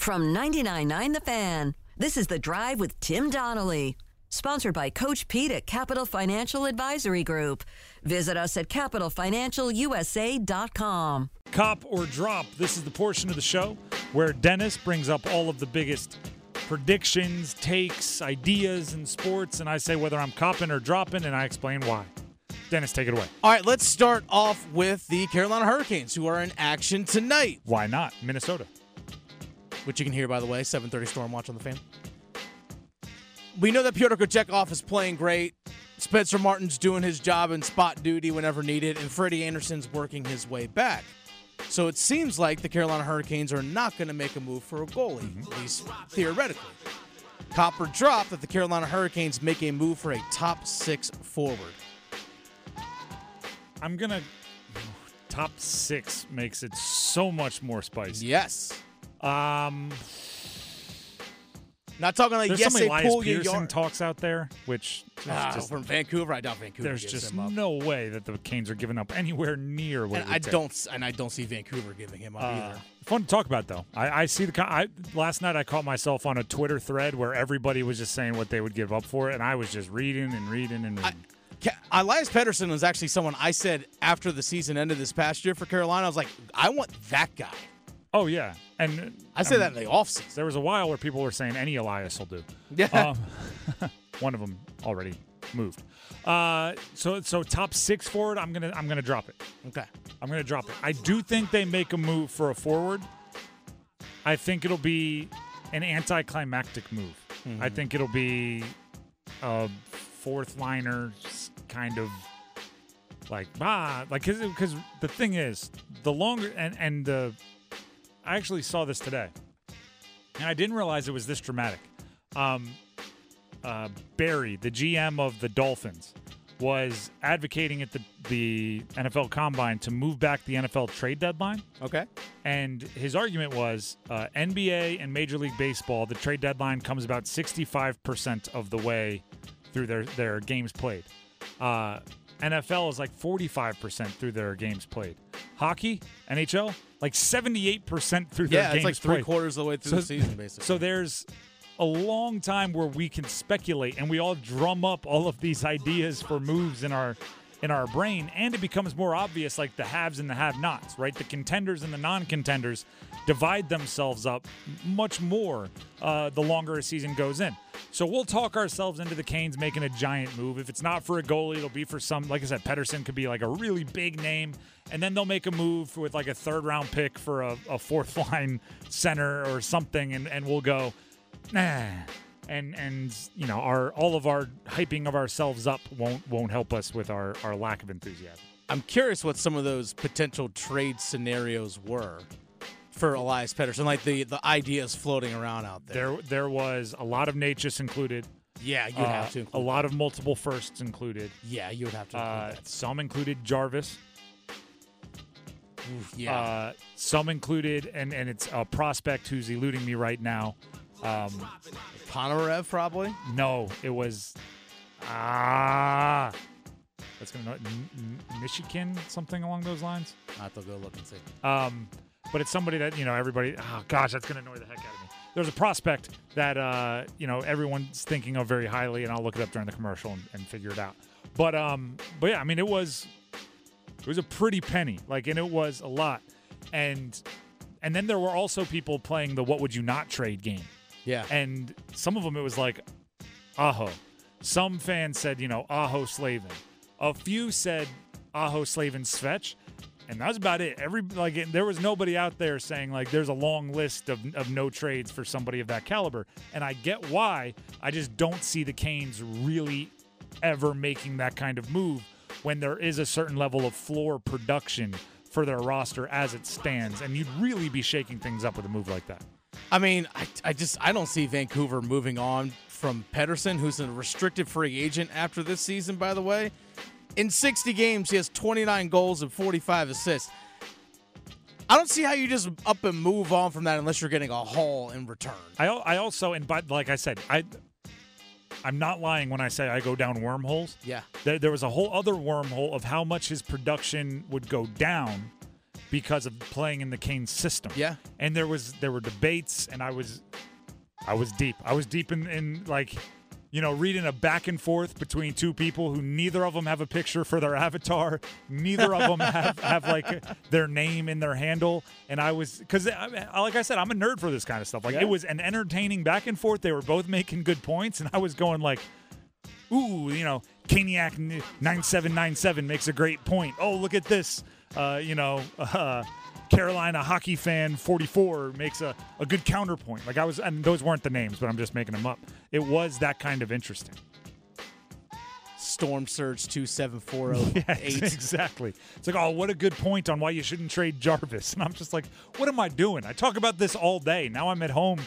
From 99.9 The Fan, this is The Drive with Tim Donnelly. Sponsored by Coach Pete at Capital Financial Advisory Group. Visit us at capitalfinancialusa.com. Cop or drop. This is the portion of the show where Dennis brings up all of the biggest predictions, takes, ideas in sports, and I say whether I'm copping or dropping, and I explain why. Dennis, take it away. All right, let's start off with the Carolina Hurricanes, who are in action tonight, Why not? Minnesota. Which you can hear, by the way, 7:30 Storm Watch on the fan. We know that Pyotr Kochetkov is playing great. Spencer Martin's doing his job in spot duty whenever needed, and Freddie Andersen's working his way back. So it seems like the Carolina Hurricanes are not going to make a move for a goalie, mm-hmm. at least theoretically. Cop or drop that the Carolina Hurricanes make a move for a top six forward. I'm going to. Top six makes it so much more spicy. Yes. Um, Not talking like there's yes, some Elias pull you Pearson talks out there, which Ah, just, from Vancouver, I doubt Vancouver. there's just no way that the Canes are giving up anywhere near what I take. don't, and I don't see Vancouver giving him up Uh, either. fun to talk about though. I, I see the. I, last night I caught myself on a Twitter thread where everybody was just saying what they would give up for it, and I was just reading and reading and reading. Ca- Elias Pettersson was actually someone I said after the season ended this past year for Carolina. I was like, I want that guy. Oh yeah, and I said um, that in the offseason. There was a while where people were saying any Elias will do. Yeah. Um, one of them already moved. Uh, so so top six forward. I'm gonna I'm gonna drop it. okay. I'm going to drop it. I do think they make a move for a forward. I think it'll be an anticlimactic move. I think it'll be a fourth liner kind of like ah like because the thing is the longer and and the I actually saw this today and I didn't realize it was this dramatic. Um, uh, Barry, the GM of the Dolphins, was advocating at the the NFL Combine to move back the NFL trade deadline. Okay. And his argument was uh, NBA and Major League Baseball, the trade deadline comes about 65% of the way through their, their games played. Uh, NFL is like 45% through their games played. Hockey, NHL, like 78% through their Yeah, games it's like three played. quarters of the way through the season, basically. So there's a long time where we can speculate and we all drum up all of these ideas for moves in our in our brain and it becomes more obvious like the haves and the have-nots right the contenders and the non-contenders divide themselves up much more uh, the longer a season goes in so we'll talk ourselves into the canes making a giant move. If it's not for a goalie it'll be for some like i said Pettersson could be like a really big name and then they'll make a move with like a third round pick for a, a fourth line center or something and, and we'll go nah. And and you know our all of our hyping of ourselves up won't won't help us with our our lack of enthusiasm. I'm curious what some of those potential trade scenarios were for Elias Pettersson, like the the ideas floating around out there. there there was a lot of Necas included yeah, you'd uh, have to. a Include lot of multiple firsts included Yeah, you would have to. Include uh, some included Jarvis Oof, yeah. uh, some included and and it's a prospect who's eluding me right now um, Ponomarev, probably. no it was ah that's gonna know Michigan something along those lines I have to go look and see. Um, but it's somebody that you know everybody. Oh gosh, that's gonna annoy the heck out of me. There's a prospect that uh, you know everyone's thinking of very highly, and I'll look it up during the commercial and, and figure it out. But um, but yeah, I mean it was it was a pretty penny, like, and it was a lot, and and then there were also people playing the what would you not trade game, Yeah. and some of them it was like Aho. Some fans said you know Aho Slavin. A few said Aho Slavin Svetch. And that was about it. Every like there was nobody out there saying like there's a long list of, of no trades for somebody of that caliber. And I get why. I just don't see the Canes really ever making that kind of move when there is a certain level of floor production for their roster as it stands. And you'd really be shaking things up with a move like that. I mean, I, I just I don't see Vancouver moving on from Pettersson, who's a restricted free agent after this season. By the way, in 60 games, he has 29 goals and 45 assists. I don't see how you just up and move on from that unless you're getting a haul in return. I I also and but like I said, I I'm not lying when I say I go down wormholes. Yeah. There, there was a whole other wormhole of how much his production would go down because of playing in the Kane system. Yeah. And there was there were debates and I was I was deep. I was deep in, in like you know, reading a back and forth between two people who neither of them have a picture for their avatar, neither of them have, have like their name in their handle. And I was, because like I said, I'm a nerd for this kind of stuff. Like Yeah. it was an entertaining back and forth. They were both making good points, and I was going like, ooh, you know, Caniac 9797 makes a great point. Oh, look at this. Uh, you know, uh, Carolina hockey fan 44 makes a, a good counterpoint. Like I was, and those weren't the names, but I'm just making them up. It was that kind of interesting. Storm Surge two seven four oh zero Yeah, exactly. It's like, oh, what a good point on why you shouldn't trade Jarvis. And I'm just like, what am I doing? I talk about this all day. Now I'm at home,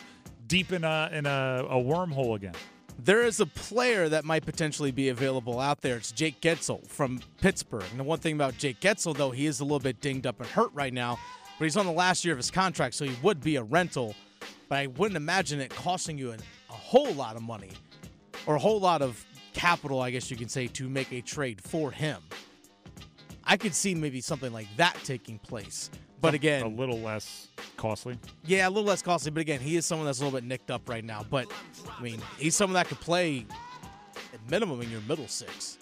deep in a in a, a wormhole again. There is a player that might potentially be available out there. It's Jake Guentzel from Pittsburgh. And the one thing about Jake Guentzel, though, he is a little bit dinged up and hurt right now, but he's on the last year of his contract, so he would be a rental. But I wouldn't imagine it costing you an, a whole lot of money or a whole lot of capital, I guess you can say, to make a trade for him. I could see maybe something like that taking place. But again, a little less costly. yeah, a little less costly, but again, he is someone that's a little bit nicked up right now. But I mean, he's someone that could play at minimum in your middle six,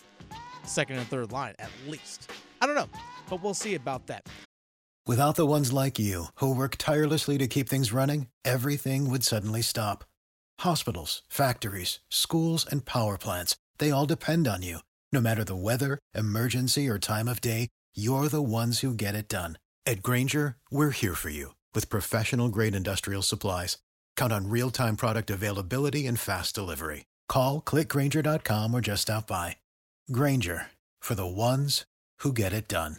second and third line at least. I don't know, but we'll see about that. Without the ones like you, who work tirelessly to keep things running, everything would suddenly stop. Hospitals, factories, schools, and power plants, they all depend on you. No matter the weather, emergency, or time of day, you're the ones who get it done. At Grainger, we're here for you with professional grade industrial supplies. Count on real time product availability and fast delivery. Call clickgrainger.com or just stop by. Grainger for the ones who get it done.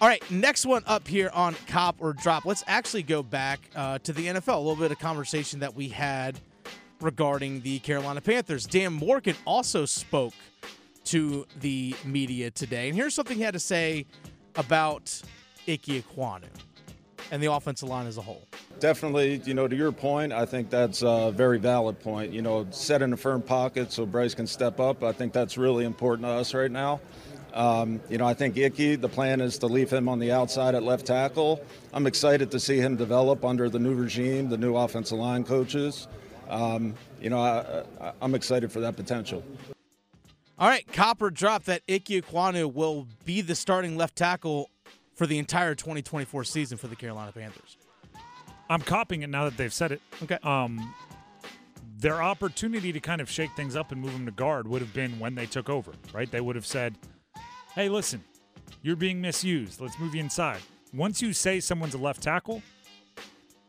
All right, next one up here on Cop or Drop. Let's actually go back uh, to the NFL. A little bit of conversation that we had regarding the Carolina Panthers. Dan Morgan also spoke to the media today, and here's something he had to say about Ike Ekwonu and the offensive line as a whole. Definitely, you know, to your point, I think that's a very valid point. You know, set in a firm pocket so Bryce can step up. I think that's really important to us right now. Um, you know, I think Icky, the plan is to leave him on the outside at left tackle. I'm excited to see him develop under the new regime, the new offensive line coaches. Um, you know, I, I'm excited for that potential. All right, Cop or drop that Ike Ekwonu will be the starting left tackle for the entire 2024 season for the Carolina Panthers. I'm copying it now that they've said it. Okay. Um, their opportunity to kind of shake things up and move him to guard would have been when they took over, right? They would have said, "Hey, listen, you're being misused. Let's move you inside." Once you say someone's a left tackle,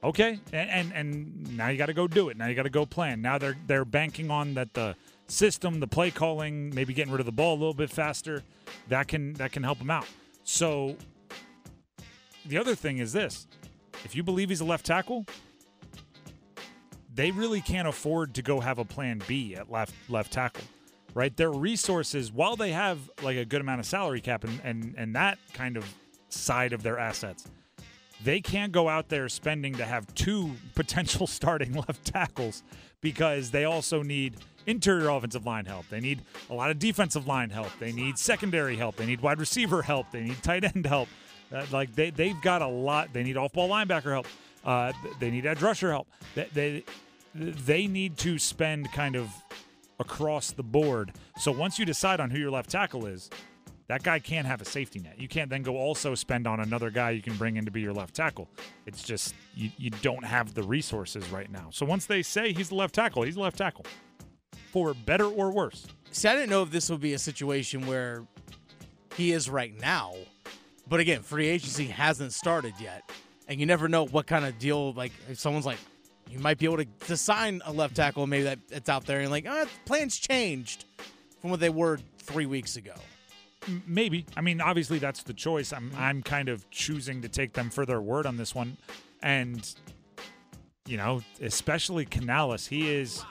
okay, and and, and now you got to go do it. Now you got to go plan. Now they're they're banking on that the system, the play calling, maybe getting rid of the ball a little bit faster, that can that can help them out. So the other thing is this: if you believe he's a left tackle, they really can't afford to go have a plan B at left left tackle. Right? Their resources, while they have like a good amount of salary cap and, and, and that kind of side of their assets, they can't go out there spending to have two potential starting left tackles because they also need interior offensive line help. They need a lot of defensive line help. They need secondary help. They need wide receiver help. They need tight end help. Uh, like they they've got a lot. They need off ball linebacker help. Uh, they need edge rusher help. They, they they need to spend kind of across the board. So once you decide on who your left tackle is, that guy can't have a safety net. You can't then go also spend on another guy you can bring in to be your left tackle. It's just you, you don't have the resources right now. So once they say he's the left tackle, he's the left tackle. For better or worse. See, I didn't know if this would be a situation where he is right now, but again, free agency hasn't started yet, and you never know what kind of deal. Like, if someone's like, you might be able to, to sign a left tackle, maybe that it's out there, and like, oh, plans changed from what they were three weeks ago. Maybe. I mean, obviously that's the choice. I'm I'm kind of choosing to take them for their word on this one. And you know, especially Canales, he is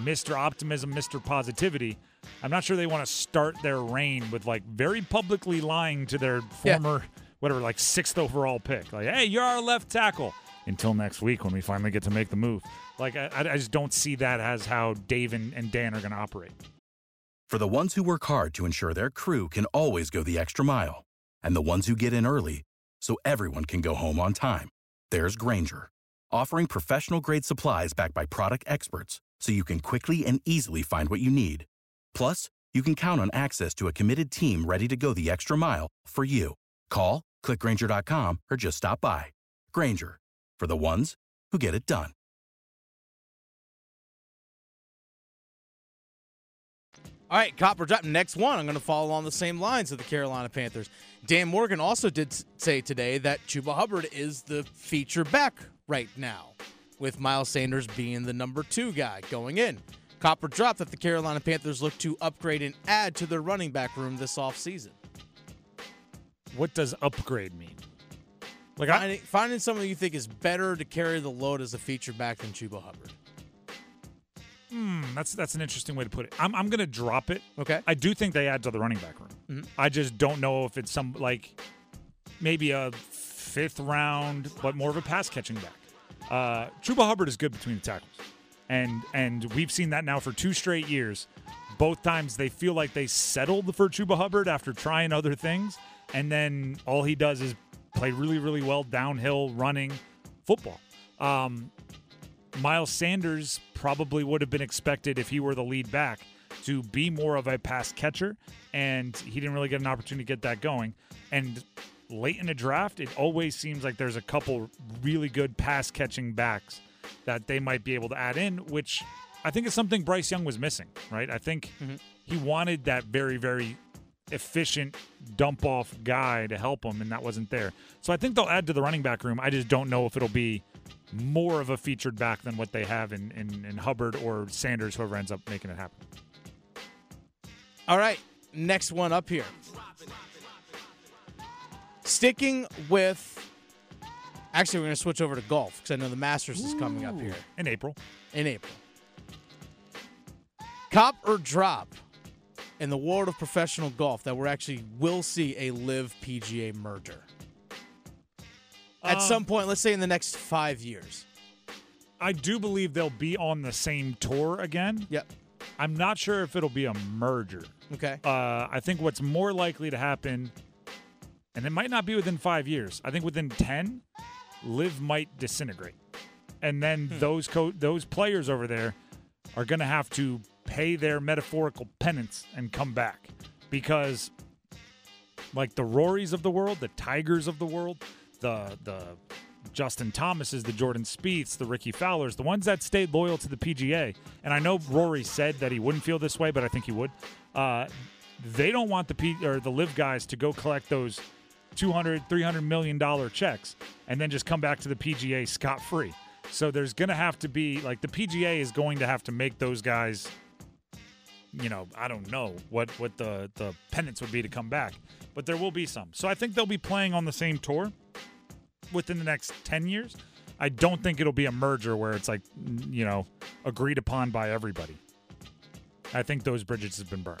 Mr. Optimism, Mr. Positivity. I'm not sure they want to start their reign with like very publicly lying to their Yeah. former whatever like sixth overall pick. Like, hey, you're our left tackle until next week when we finally get to make the move. Like, I, I just don't see that as how Dave and, and Dan are going to operate. For the ones who work hard to ensure their crew can always go the extra mile, and the ones who get in early so everyone can go home on time. There's Grainger, offering professional grade supplies backed by product experts so you can quickly and easily find what you need. Plus, you can count on access to a committed team ready to go the extra mile for you. Call, clickgrainger.com, or just stop by. Grainger, for the ones who get it done. All right, Cop or drop. Next one, I'm going to follow along the same lines of the Carolina Panthers. Dan Morgan also did say today that Chuba Hubbard is the feature back right now, with Miles Sanders being the number two guy going in. Copper dropped that the Carolina Panthers look to upgrade and add to their running back room this offseason. What does upgrade mean? Like finding, I, finding someone you think is better to carry the load as a feature back than Chuba Hubbard. Hmm, that's that's an interesting way to put it. I'm I'm gonna drop it. Okay. I do think they add to the running back room. Mm-hmm. I just don't know if it's some like maybe a fifth round, but more of a pass catching back. Uh, Chuba Hubbard is good between the tackles, and and we've seen that now for two straight years. Both times they feel like they settled for Chuba Hubbard after trying other things, and then all he does is play really really well downhill running football. Um, Miles Sanders probably would have been expected if he were the lead back to be more of a pass catcher, and he didn't really get an opportunity to get that going. And late in the draft, it always seems like there's a couple really good pass catching backs that they might be able to add in, which I think is something Bryce Young was missing, right? I think mm-hmm. he wanted that very, very efficient dump off guy to help him, and that wasn't there. So I think they'll add to the running back room. I just don't know if it'll be more of a featured back than what they have in, in, in Hubbard or Sanders, whoever ends up making it happen. All right, next one up here. Sticking with. Actually, we're going to switch over to golf because I know the Masters is coming up here in April. In April. Cop or drop in the world of professional golf that we're actually will see a LIV PGA merger at um, some point, let's say in the next five years. I do believe they'll be on the same tour again. Yep. I'm not sure if it'll be a merger. Okay. Uh, I think what's more likely to happen, and it might not be within five years. I think within ten, LIV might disintegrate, and then hmm. those co- those players over there are going to have to pay their metaphorical penance and come back because, like the Rorys of the world, the Tigers of the world, the the Justin Thomases, the Jordan Spieths, the Ricky Fowlers, the ones that stayed loyal to the PGA. And I know Rory said that he wouldn't feel this way, but I think he would. Uh, they don't want the P or the LIV guys to go collect those 200 300 million dollar checks and then just come back to the PGA scot free. So there's to have to be like the PGA is going to have to make those guys you know, I don't know what what the the penance would be to come back, but there will be some. So I think they'll be playing on the same tour within the next 10 years. I don't think it'll be a merger where it's like, you know, agreed upon by everybody. I think those bridges have been burned.